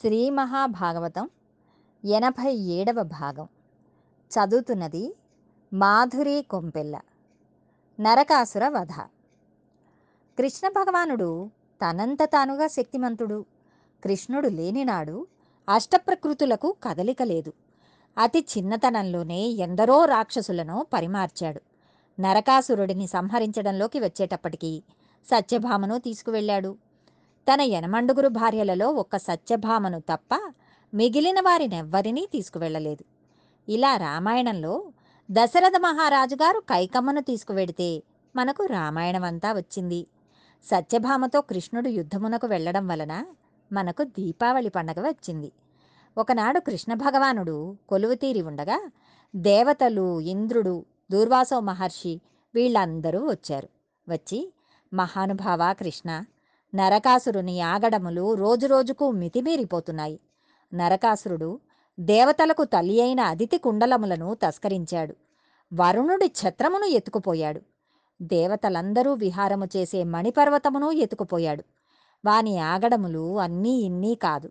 శ్రీ మహాభాగవతం ఎనభై ఏడవ భాగం. చదువుతున్నది మాధురి కొంపెల్ల. నరకాసుర వధ. కృష్ణ భగవానుడు తనంత తానుగా శక్తిమంతుడు. కృష్ణుడు లేనినాడు అష్టప్రకృతులకు కదలిక లేదు. అతి చిన్నతనంలోనే ఎందరో రాక్షసులను పరిమార్చాడు. నరకాసురుడిని సంహరించడంలోకి వచ్చేటప్పటికీ సత్యభామను తీసుకువెళ్ళాడు. తన యనమండుగురు భార్యలలో ఒక్క సత్యభామను తప్ప మిగిలిన వారినెవ్వరినీ తీసుకువెళ్ళలేదు. ఇలా రామాయణంలో దశరథ మహారాజు గారు కైకమ్మను తీసుకువెడితే మనకు రామాయణం అంతా వచ్చింది. సత్యభామతో కృష్ణుడు యుద్ధమునకు వెళ్ళడం వలన మనకు దీపావళి పండగ వచ్చింది. ఒకనాడు కృష్ణ భగవానుడు కొలువు తీరి ఉండగా దేవతలు ఇంద్రుడు దూర్వాసో మహర్షి వీళ్ళందరూ వచ్చారు. వచ్చి మహానుభావ కృష్ణ నరకాసురుని ఆగడములు రోజురోజుకు మితిమీరిపోతున్నాయి. నరకాసురుడు దేవతలకు తల్లి అయిన అదితి కుండలములను తస్కరించాడు. వరుణుడి ఛత్రమును ఎత్తుకుపోయాడు. దేవతలందరూ విహారము చేసే మణిపర్వతమును ఎత్తుకుపోయాడు. వాని ఆగడములు అన్నీ ఇన్నీ కాదు.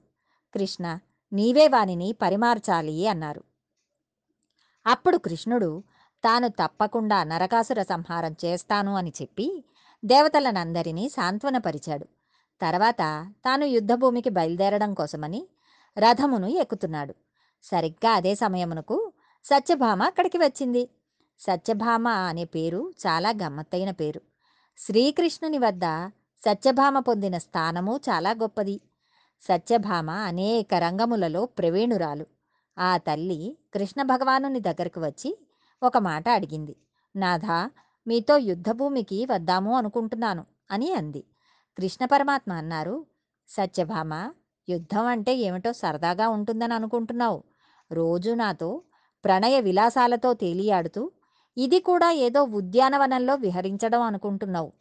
కృష్ణ నీవే వానిని పరిమార్చాలి అన్నారు. అప్పుడు కృష్ణుడు తాను తప్పకుండా నరకాసుర సంహారం చేస్తాను అని చెప్పి దేవతలనందరినీ సాంత్వనపరిచాడు. తర్వాత తాను యుద్ధభూమికి బయలుదేరడం కోసమని రథమును ఎక్కుతున్నాడు. సరిగ్గా అదే సమయమునకు సత్యభామ అక్కడికి వచ్చింది. సత్యభామ అనే పేరు చాలా గమ్మత్తైన పేరు. శ్రీకృష్ణుని వద్ద సత్యభామ పొందిన స్థానము చాలా గొప్పది. సత్యభామ అనేక రంగములలో ప్రవీణురాలు. ఆ తల్లి కృష్ణ భగవానుని దగ్గరకు వచ్చి ఒక మాట అడిగింది. నాథా మీతో యుద్ధభూమికి వద్దాము అనుకుంటున్నాను అని అంది. కృష్ణ పరమాత్మ అన్నారు సత్యభామ యుద్ధం అంటే ఏమిటో సరదాగా ఉంటుందని అనుకుంటున్నావు. రోజు నాతో ప్రణయ విలాసాలతో తేలియాడుతూ ఇది కూడా ఏదో ఉద్యానవనంలో విహరించడం అనుకుంటున్నావు.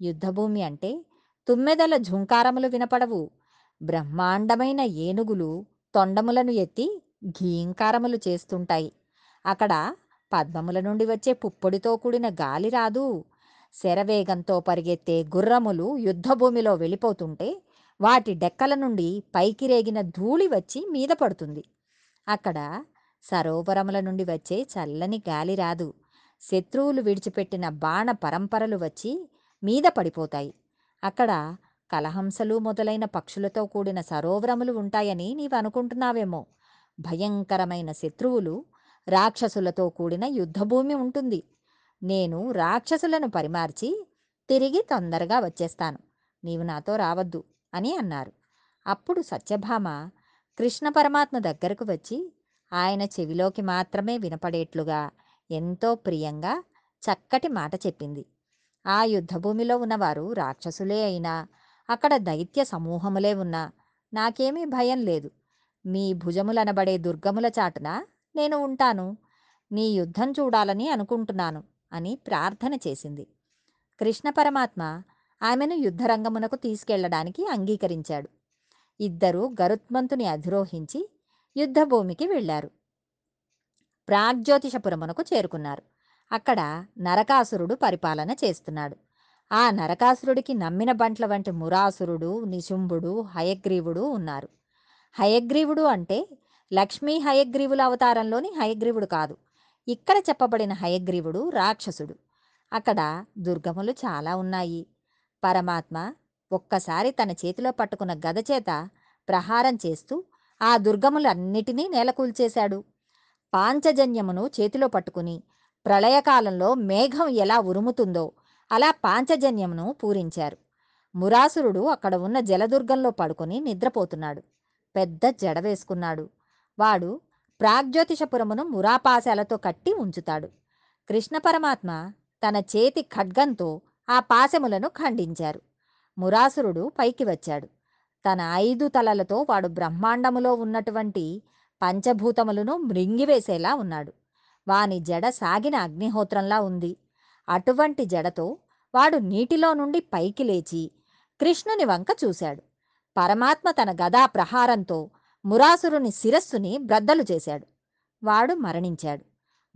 యుద్ధభూమి అంటే తుమ్మెదల ఝుంకారములు వినపడవు. బ్రహ్మాండమైన ఏనుగులు తొండములను ఎత్తి ఘీంకారములు చేస్తుంటాయి. అక్కడ పద్మముల నుండి వచ్చే పుప్పొడితో కూడిన గాలి రాదు. శరవేగంతో పరిగెత్తే గుర్రములు యుద్ధభూమిలో వెళ్ళిపోతుంటే వాటి డెక్కల నుండి పైకి రేగిన ధూళి వచ్చి మీద పడుతుంది. అక్కడ సరోవరముల నుండి వచ్చే చల్లని గాలి రాదు. శత్రువులు విడిచిపెట్టిన బాణ పరంపరలు వచ్చి మీద పడిపోతాయి. అక్కడ కలహంసలు మొదలైన పక్షులతో కూడిన సరోవరములు ఉంటాయని నీవు అనుకుంటున్నావేమో భయంకరమైన శత్రువులు రాక్షసులతో కూడిన యుద్ధభూమి ఉంటుంది. నేను రాక్షసులను పరిమార్చి తిరిగి తొందరగా వచ్చేస్తాను. నీవు నాతో రావద్దు అని అన్నారు. అప్పుడు సత్యభామ కృష్ణ పరమాత్మ దగ్గరకు వచ్చి ఆయన చెవిలోకి మాత్రమే వినపడేట్లుగా ఎంతో ప్రియంగా చక్కటి మాట చెప్పింది. ఆ యుద్ధభూమిలో ఉన్నవారు రాక్షసులే అయినా అక్కడ దైత్య సమూహములే ఉన్నా నాకేమీ భయం లేదు. మీ భుజములనబడే దుర్గముల చాటున నేను ఉంటాను. నీ యుద్ధం చూడాలని అనుకుంటున్నాను అని ప్రార్థన చేసింది. కృష్ణ పరమాత్మ ఆమెను యుద్ధరంగమునకు తీసుకెళ్ళడానికి అంగీకరించాడు. ఇద్దరూ గరుత్మంతుని అధిరోహించి యుద్ధభూమికి వెళ్ళారు. ప్రాగ్జ్యోతిషపురమునకు చేరుకున్నారు. అక్కడ నరకాసురుడు పరిపాలన చేస్తున్నాడు. ఆ నరకాసురుడికి నమ్మిన బంట్ల వంటి మురాసురుడు నిశుంభుడు హయగ్రీవుడు ఉన్నారు. హయగ్రీవుడు అంటే లక్ష్మీ హయగ్రీవుల అవతారంలోని హయగ్రీవుడు కాదు. ఇక్కడ చెప్పబడిన హయగ్రీవుడు రాక్షసుడు. అక్కడ దుర్గములు చాలా ఉన్నాయి. పరమాత్మ ఒక్కసారి తన చేతిలో పట్టుకున్న గద చేత ప్రహారం చేస్తూ ఆ దుర్గములన్నిటినీ నేలకూల్చేశాడు. పాంచజన్యమును చేతిలో పట్టుకుని ప్రళయకాలంలో మేఘం ఎలా ఉరుముతుందో అలా పాంచజన్యమును పూరించారు. మురాసురుడు అక్కడ ఉన్న జలదుర్గంలో పడుకొని నిద్రపోతున్నాడు. పెద్ద జడ వేసుకున్నాడు వాడు ప్రాగ్జ్యోతిషపురమును మురాపాశాలతో కట్టి ఉంచుతాడు. కృష్ణ పరమాత్మ తన చేతి ఖడ్గంతో ఆ పాశములను ఖండించారు. మురాసురుడు పైకి వచ్చాడు. తన ఐదు తలలతో వాడు బ్రహ్మాండములో ఉన్నటువంటి పంచభూతములను మృంగివేసేలా ఉన్నాడు. వాని జడ సాగిన అగ్నిహోత్రంలా ఉంది. అటువంటి జడతో వాడు నీటిలో నుండి పైకి లేచి కృష్ణుని వంక చూశాడు. పరమాత్మ తన గదా ప్రహారంతో మురాసురుని శిరస్సుని బ్రద్దలు చేశాడు. వాడు మరణించాడు.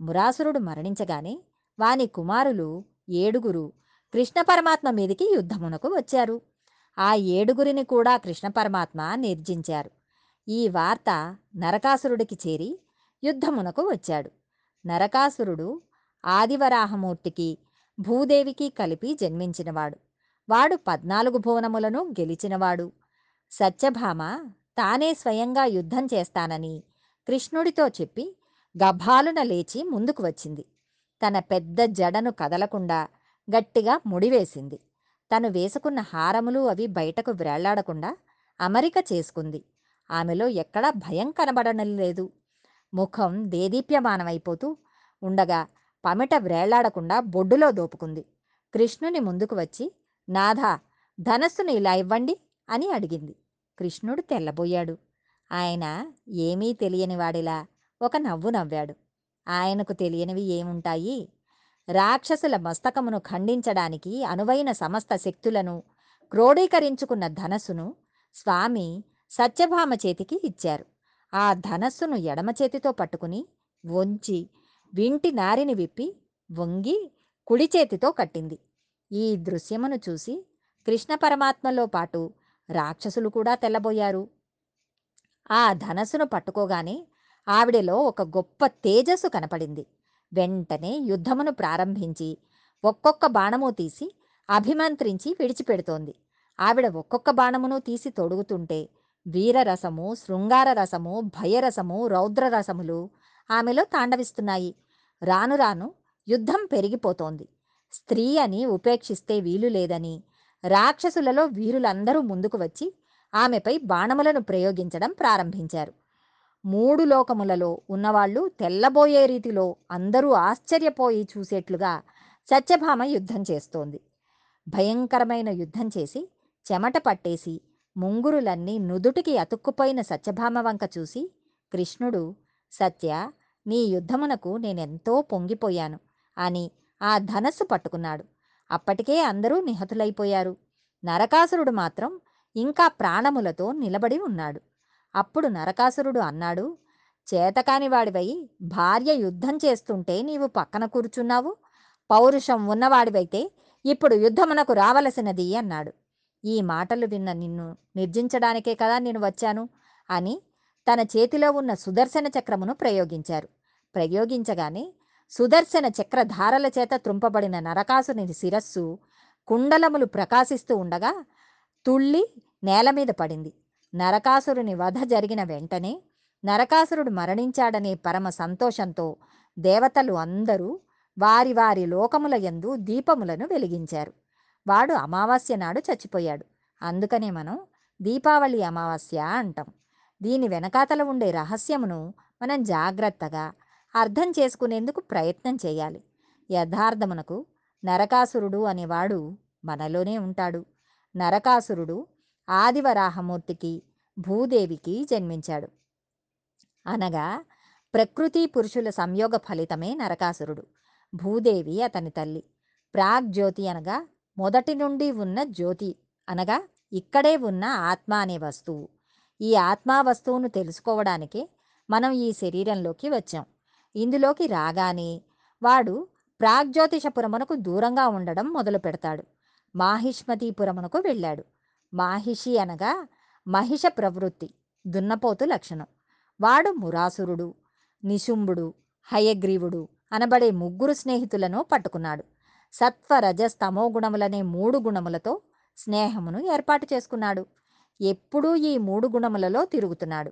మురాసురుడు మరణించగానే వాని కుమారులు ఏడుగురు కృష్ణ పరమాత్మ మీదికి యుద్ధమునకు వచ్చారు. ఆ ఏడుగురిని కూడా కృష్ణ పరమాత్మ నిర్జించారు. ఈ వార్త నరకాసురుడికి చేరి యుద్ధమునకు వచ్చాడు. నరకాసురుడు ఆదివరాహమూర్తికి భూదేవికి కలిపి జన్మించినవాడు. వాడు పద్నాలుగు భువనములను గెలిచినవాడు. సత్యభామ తానే స్వయంగా యుద్ధం చేస్తానని కృష్ణుడితో చెప్పి గభాలున లేచి ముందుకు వచ్చింది. తన పెద్ద జడను కదలకుండా గట్టిగా ముడివేసింది. తను వేసుకున్న హారములు అవి బయటకు వ్రేళ్ళాడకుండా అమరిక చేసుకుంది. ఆమెలో ఎక్కడా భయం కనబడడం లేదు. ముఖం దేదీప్యమానమైపోతూ ఉండగా పమిట వ్రేళ్ళాడకుండా బొడ్డులో దోపుకుంది. కృష్ణుని ముందుకు వచ్చి నాథా ధనస్సును ఇలా ఇవ్వండి అని అడిగింది. కృష్ణుడు తెల్లబోయాడు. ఆయన ఏమీ తెలియని వాడిలా ఒక నవ్వు నవ్వాడు. ఆయనకు తెలియనివి ఏముంటాయి? రాక్షసుల మస్తకమును ఖండించడానికి అనువైన సమస్త శక్తులను క్రోడీకరించుకున్న ధనస్సును స్వామి సత్యభామ చేతికి ఇచ్చారు. ఆ ధనస్సును ఎడమ చేతితో పట్టుకుని వంచి వింటి నారిని విప్పి వంగి కుడి చేతితో కట్టింది. ఈ దృశ్యమును చూసి కృష్ణ పరమాత్మలో పాటు రాక్షసులు కూడా తెల్లబోయారు. ఆ ధనస్సును పట్టుకోగానే ఆవిడలో ఒక గొప్ప తేజస్సు కనపడింది. వెంటనే యుద్ధమును ప్రారంభించి ఒక్కొక్క బాణము తీసి అభిమంత్రించి విడిచిపెడుతోంది. ఆవిడ ఒక్కొక్క బాణమును తీసి తొడుగుతుంటే వీరరసము శృంగార రసము భయరసము రౌద్రరసములు ఆమెలో తాండవిస్తున్నాయి. రాను రాను యుద్ధం పెరిగిపోతోంది. స్త్రీ అని ఉపేక్షిస్తే వీలు లేదని రాక్షసులలో వీరులందరూ ముందుకు వచ్చి ఆమెపై బాణములను ప్రయోగించడం ప్రారంభించారు. మూడు లోకములలో ఉన్నవాళ్ళు తెల్లబోయే రీతిలో అందరూ ఆశ్చర్యపోయి చూసేట్లుగా సత్యభామ యుద్ధం చేస్తోంది. భయంకరమైన యుద్ధం చేసి చెమట పట్టేసి ముంగురులన్నీ నుదుటికి అతుక్కుపోయిన సత్యభామ వంక చూసి కృష్ణుడు సత్య నీ యుద్ధమునకు నేనెంతో పొంగిపోయాను అని ఆ ధనస్సు పట్టుకున్నాడు. అప్పటికే అందరూ నిహతులైపోయారు. నరకాసురుడు మాత్రం ఇంకా ప్రాణములతో నిలబడి ఉన్నాడు. అప్పుడు నరకాసురుడు అన్నాడు చేతకాని వాడివై భార్య యుద్ధం చేస్తుంటే నీవు పక్కన కూర్చున్నావు? పౌరుషం ఉన్నవాడివైతే ఇప్పుడు యుద్ధమునకు రావలసినది అన్నాడు. ఈ మాటలు విన్న నిన్ను నిర్జించడానికే కదా నేను వచ్చాను అని తన చేతిలో ఉన్న సుదర్శన చక్రమును ప్రయోగించారు. ప్రయోగించగానే సుదర్శన చక్రధారల చేత త్రుంపబడిన నరకాసుని శిరస్సు కుండలములు ప్రకాశిస్తూ ఉండగా తుళ్ళి నేల మీద పడింది. నరకాసురుని వధ జరిగిన వెంటనే నరకాసురుడు మరణించాడనే పరమ సంతోషంతో దేవతలు అందరూ వారి వారి లోకముల యందు దీపములను వెలిగించారు. వాడు అమావాస్య నాడు చచ్చిపోయాడు. అందుకనే మనం దీపావళి అమావాస్య అంటాం. దీని వెనకాతల ఉండే రహస్యమును మనం జాగ్రత్తగా అర్థం చేసుకునేందుకు ప్రయత్నం చేయాలి. యథార్థమునకు నరకాసురుడు అనేవాడు మనలోనే ఉంటాడు. నరకాసురుడు ఆదివరాహమూర్తికి భూదేవికి జన్మించాడు. అనగా ప్రకృతి పురుషుల సంయోగ ఫలితమే నరకాసురుడు. భూదేవి అతని తల్లి. ప్రాగ్జ్యోతి అనగా మొదటి నుండి ఉన్న జ్యోతి. అనగా ఇక్కడే ఉన్న ఆత్మ అనే వస్తువు. ఈ ఆత్మా వస్తువును తెలుసుకోవడానికి మనం ఈ శరీరంలోకి వచ్చాం. ఇందులోకి రాగానే వాడు ప్రాగ్జ్యోతిషపురమునకు దూరంగా ఉండడం మొదలు పెడతాడు. మాహిష్మతీపురమునకు వెళ్ళాడు. మాహిషి అనగా మహిష ప్రవృత్తి దున్నపోతు లక్షణం. వాడు మురాసురుడు నిశుంభుడు హయగ్రీవుడు అనబడే ముగ్గురు స్నేహితులను పట్టుకున్నాడు. సత్వ రజస్ గుణములనే మూడు గుణములతో స్నేహమును ఏర్పాటు చేసుకున్నాడు. ఎప్పుడూ ఈ మూడు గుణములలో తిరుగుతున్నాడు.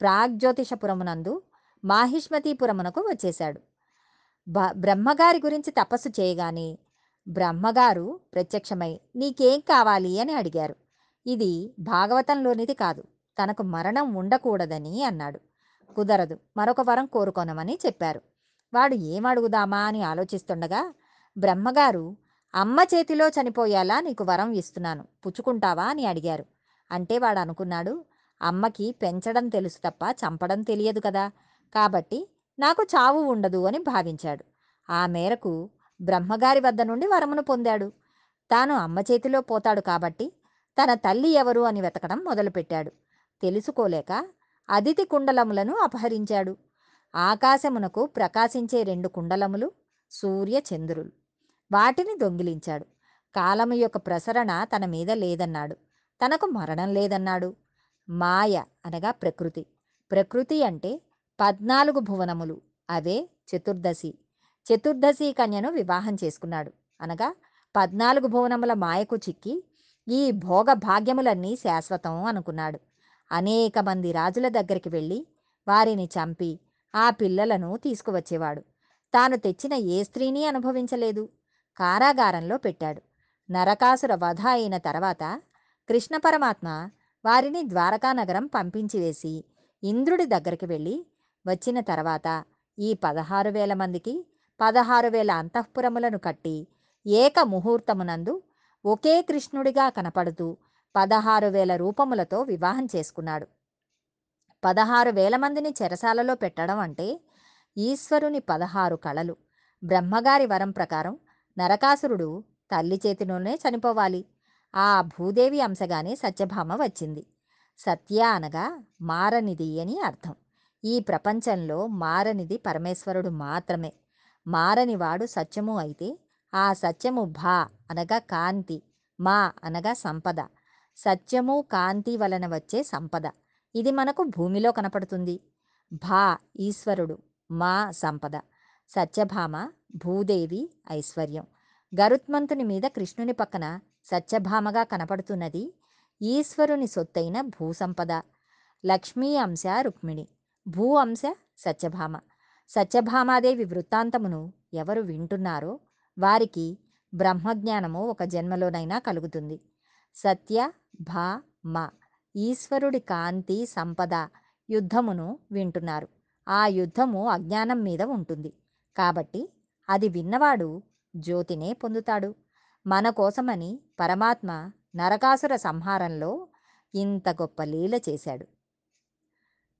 ప్రాగ్జ్యోతిషపురమునందు మాహిష్మతీపురమునకు వచ్చేశాడు. బ బ్రహ్మగారి గురించి తపస్సు చేయగానే బ్రహ్మగారు ప్రత్యక్షమై నీకేం కావాలి? అని అడిగారు. ఇది భాగవతంలోనిది కాదు. తనకు మరణం ఉండకూడదని అన్నాడు. కుదరదు. మరొక వరం కోరుకొనమని చెప్పారు. వాడు ఏం అడుగుదామా అని ఆలోచిస్తుండగా బ్రహ్మగారు అమ్మ చేతిలో చనిపోయేలా నీకు వరం ఇస్తున్నాను. పుచ్చుకుంటావా? అని అడిగారు. అంటే వాడు అనుకున్నాడు అమ్మకి పెంచడం తెలుసు తప్ప చంపడం తెలియదు కదా. కాబట్టి నాకు చావు ఉండదు అని భావించాడు. ఆ మేరకు బ్రహ్మగారి వద్ద నుండి వరమును పొందాడు. తాను అమ్మ చేతిలో పోతాడు కాబట్టి తన తల్లి ఎవరు అని వెతకడం మొదలుపెట్టాడు. తెలుసుకోలేక అదితి కుండలములను అపహరించాడు. ఆకాశమునకు ప్రకాశించే రెండు కుండలములు సూర్య చంద్రులు. వాటిని దొంగిలించాడు. కాలము యొక్క ప్రసరణ తన మీద లేదన్నాడు. తనకు మరణం లేదన్నాడు. మాయ అనగా ప్రకృతి. ప్రకృతి అంటే పద్నాలుగు భువనములు. అవే చతుర్దశి. చతుర్దశి కన్యను వివాహం చేసుకున్నాడు. అనగా పద్నాలుగు భువనముల మాయకు చిక్కి ఈ భోగ భాగ్యములన్నీ శాశ్వతం అనుకున్నాడు. అనేక మంది రాజుల దగ్గరికి వెళ్ళి వారిని చంపి ఆ పిల్లలను తీసుకువచ్చేవాడు. తాను తెచ్చిన ఏ స్త్రీని అనుభవించలేదు. కారాగారంలో పెట్టాడు. నరకాసుర వధ అయిన తర్వాత కృష్ణ పరమాత్మ వారిని ద్వారకానగరం పంపించివేసి పంపించి వేసి ఇంద్రుడి దగ్గరికి వెళ్ళి వచ్చిన తర్వాత ఈ పదహారు వేల మందికి పదహారు వేల అంతఃపురములను కట్టి ఏక ముహూర్తమునందు ఒకే కృష్ణుడిగా కనపడుతూ పదహారు వేల రూపములతో వివాహం చేసుకున్నాడు. పదహారు వేల మందిని చెరసాలలో పెట్టడం అంటే ఈశ్వరుని పదహారు కళలు. బ్రహ్మగారి వరం ప్రకారం నరకాసురుడు తల్లి చేతిలోనే చనిపోవాలి. ఆ భూదేవి అంశగానే సత్యభామ వచ్చింది. సత్య అనగా మారనిది అని అర్థం. ఈ ప్రపంచంలో మారనిది పరమేశ్వరుడు మాత్రమే. మారనివాడు సత్యము అయితే ఆ సత్యము భా అనగా కాంతి మా అనగా సంపద. సత్యము కాంతి వలన వచ్చే సంపద. ఇది మనకు భూమిలో కనపడుతుంది. భా ఈశ్వరుడు మా సంపద. సత్యభామ భూదేవి ఐశ్వర్యం. గరుత్మంతుని మీద కృష్ణుని పక్కన సత్యభామగా కనపడుతున్నది ఈశ్వరుని సొత్తైన భూసంపద. లక్ష్మీ అంశ రుక్మిణి. భూ అంశ సత్యభామ. సత్యభామాదేవి వృత్తాంతమును ఎవరు వింటున్నారో వారికి బ్రహ్మజ్ఞానము ఒక జన్మలోనైనా కలుగుతుంది. సత్య భా మా ఈశ్వరుడి కాంతి సంపద యుద్ధమును వింటున్నారు. ఆ యుద్ధము అజ్ఞానం మీద ఉంటుంది. కాబట్టి అది విన్నవాడు జ్యోతినే పొందుతాడు. మన కోసమని పరమాత్మ నరకాసుర సంహారంలో ఇంత గొప్ప లీల చేశాడు.